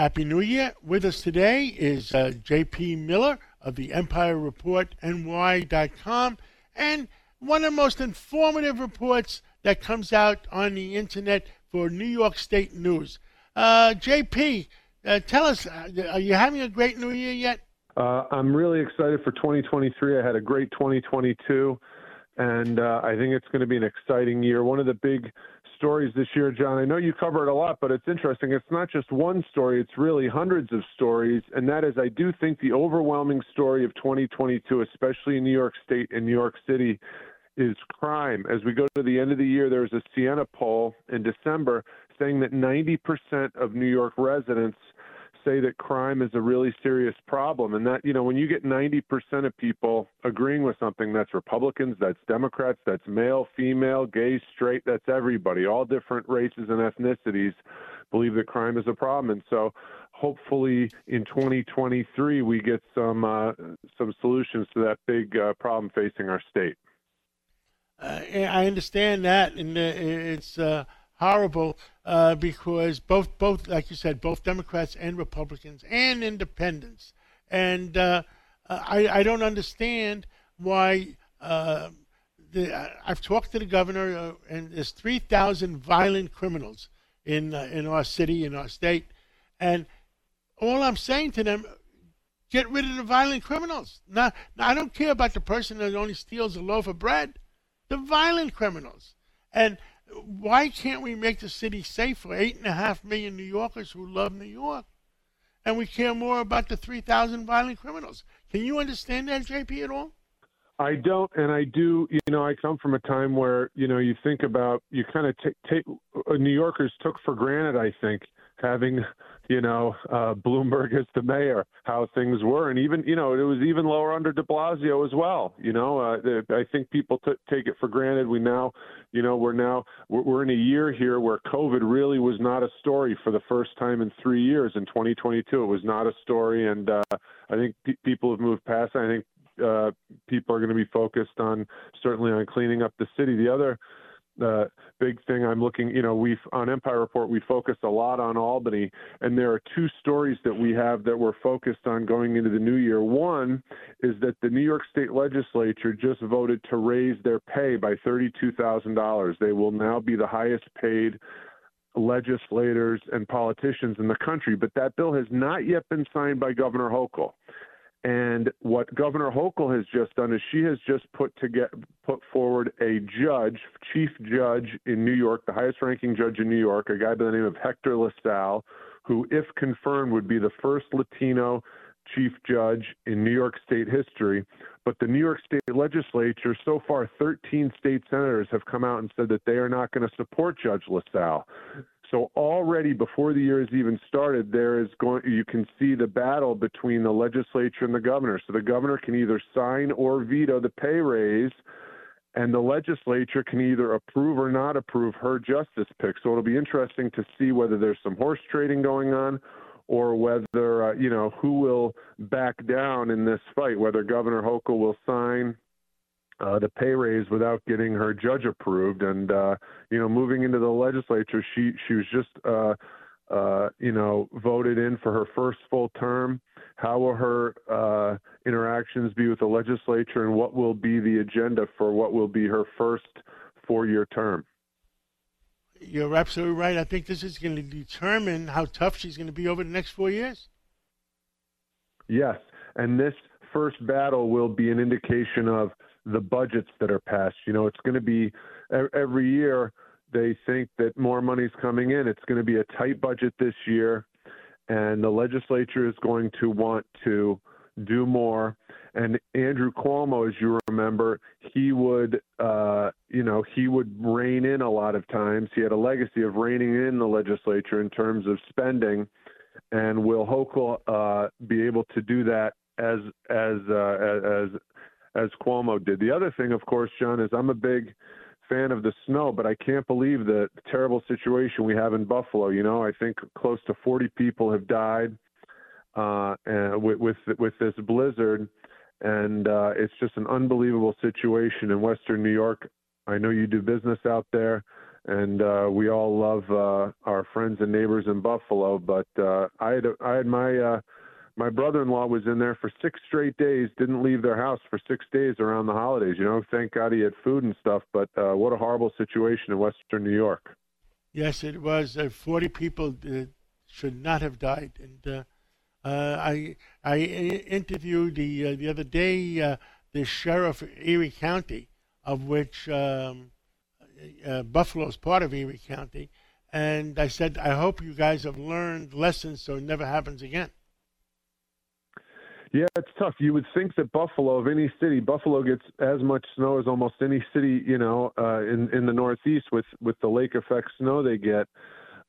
Happy New Year. With us today is uh, J.P. Miller of the Empire Report NY.com and one of the most informative reports that comes out on the internet for New York State news. Uh, JP, uh, tell us, uh, are you having a great New Year yet? Uh, I'm really excited for 2023. I had a great 2022, and uh, I think it's going to be an exciting year. One of the big stories this year, John. I know you cover it a lot, but it's interesting. It's not just one story, it's really hundreds of stories. And that is, I do think the overwhelming story of 2022, especially in New York State and New York City, is crime. As we go to the end of the year, there was a Siena poll in December saying that 90% of New York residents say that crime is a really serious problem. And that, you know, when you get 90% of people agreeing with something, that's Republicans, that's Democrats, that's male, female, gay, straight, that's everybody, all different races and ethnicities believe that crime is a problem. And so hopefully in 2023 we get some uh, some solutions to that big uh, problem facing our state. Uh, I understand that, and uh, it's uh, horrible uh, because both, both, like you said, both Democrats and Republicans and Independents, and uh, uh I, I don't understand why. Uh, the, I've talked to the governor, uh, and there's 3,000 violent criminals in in our city, in our state, and all I'm saying to them, get rid of the violent criminals. Now, I don't care about the person that only steals a loaf of bread. The violent criminals, and why can't we make the city safe for eight and a half million New Yorkers who love New York? And we care more about the 3,000 violent criminals. Can you understand that, JP, at all? I don't, and I do. You know, I come from a time where you know you think about you kind of take take uh, New Yorkers took for granted. I think having you know uh, Bloomberg as the mayor, how things were, and even you know it was even lower under De Blasio as well. You know, uh, I think people t- take it for granted. We now, you know, we're now we're, we're in a year here where COVID really was not a story for the first time in three years. In 2022, it was not a story, and uh, I think pe- people have moved past. I think uh, people are going to be focused on certainly on cleaning up the city. The other uh, big thing I'm looking, you know, we've on Empire Report we focus a lot on Albany, and there are two stories that we have that we're focused on going into the new year. One is that the New York State Legislature just voted to raise their pay by thirty-two thousand dollars. They will now be the highest paid legislators and politicians in the country, but that bill has not yet been signed by Governor Hochul. And what Governor Hochul has just done is she has just put to get put forward a judge, chief judge in New York, the highest ranking judge in New York, a guy by the name of Hector LaSalle, who, if confirmed, would be the first Latino chief judge in New York State history. But the New York State legislature, so far, 13 state senators have come out and said that they are not going to support Judge LaSalle. So already before the year has even started, there is going you can see the battle between the legislature and the governor. So the governor can either sign or veto the pay raise, and the legislature can either approve or not approve her justice pick. So it'll be interesting to see whether there's some horse trading going on or whether uh, you know who will back down in this fight, whether Governor Hochul will sign uh, the pay raise without getting her judge approved. And uh, you know, moving into the legislature, she she was just uh, uh, you know voted in for her first full term. How will her uh, interactions be with the legislature, and what will be the agenda for what will be her first four-year term? You're absolutely right. I think this is going to determine how tough she's going to be over the next four years. Yes, and this first battle will be an indication of the budgets that are passed. You know, it's going to be every year they think that more money's coming in. It's going to be a tight budget this year, and the legislature is going to want to do more. And Andrew Cuomo, as you remember, he would, uh, you know, he would rein in a lot of times. He had a legacy of reining in the legislature in terms of spending. And will Hochul uh, be able to do that as as uh, as as Cuomo did. The other thing, of course, John, is I'm a big fan of the snow, but I can't believe the terrible situation we have in Buffalo. You know, I think close to 40 people have died uh, with, with with this blizzard, and uh, it's just an unbelievable situation in Western New York. I know you do business out there, and uh, we all love uh, our friends and neighbors in Buffalo. But uh, I had I had my uh, my brother-in-law was in there for six straight days, didn't leave their house for six days around the holidays. You know, thank God he had food and stuff. But uh, what a horrible situation in Western New York. Yes, it was. Uh, Forty people uh, should not have died, and uh, uh, I I interviewed the uh, the other day the sheriff of Erie County, of which um, Buffalo is part of Erie County, and I said I hope you guys have learned lessons so it never happens again. Yeah, it's tough. You would think that Buffalo, of any city, Buffalo gets as much snow as almost any city, you know, uh, in in the Northeast with with the lake effect snow they get.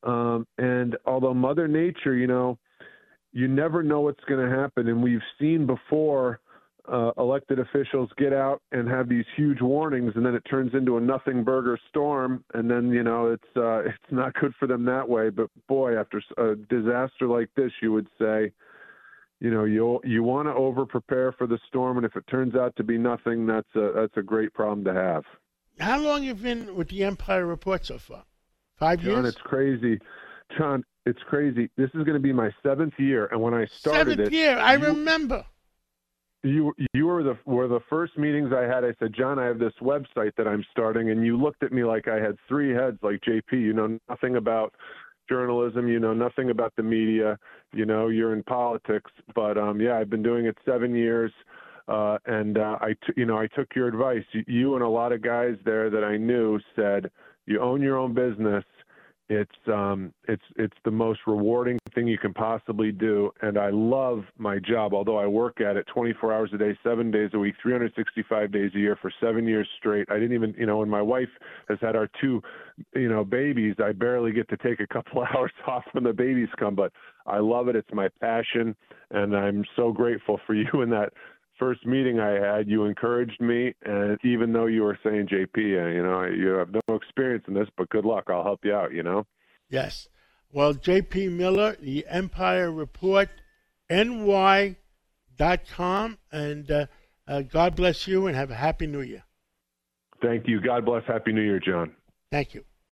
Um, and although Mother Nature, you know, you never know what's going to happen, and we've seen before uh, elected officials get out and have these huge warnings, and then it turns into a nothing burger storm, and then you know it's uh, it's not good for them that way. But boy, after a disaster like this, you would say you know you you want to over prepare for the storm and if it turns out to be nothing that's a that's a great problem to have. How long have you been with the empire report so far? Five john years? John, it's crazy. John it's crazy. This is going to be my seventh year and when i started seventh it year i you, remember. You you were the were the first meetings i had. I said john i have this website that i'm starting and you looked at me like i had three heads like jp you know nothing about journalism. You know nothing about the media. You know you're in politics, but um, yeah, I've been doing it seven years, uh, and uh, I, t- you know, I took your advice. You, you and a lot of guys there that I knew said you own your own business it's um, it's it's the most rewarding thing you can possibly do, and I love my job. Although I work at it 24 hours a day, seven days a week, 365 days a year for seven years straight. I didn't even, you know, when my wife has had our two, you know, babies, I barely get to take a couple hours off when the babies come. But I love it. It's my passion, and I'm so grateful for you and that first meeting I had, you encouraged me, and even though you were saying, JP, uh, you know, you have no experience in this, but good luck. I'll help you out. You know. Yes. Well, JP Miller, the Empire Report, ny.com, and uh, uh, God bless you and have a happy New Year. Thank you. God bless. Happy New Year, John. Thank you.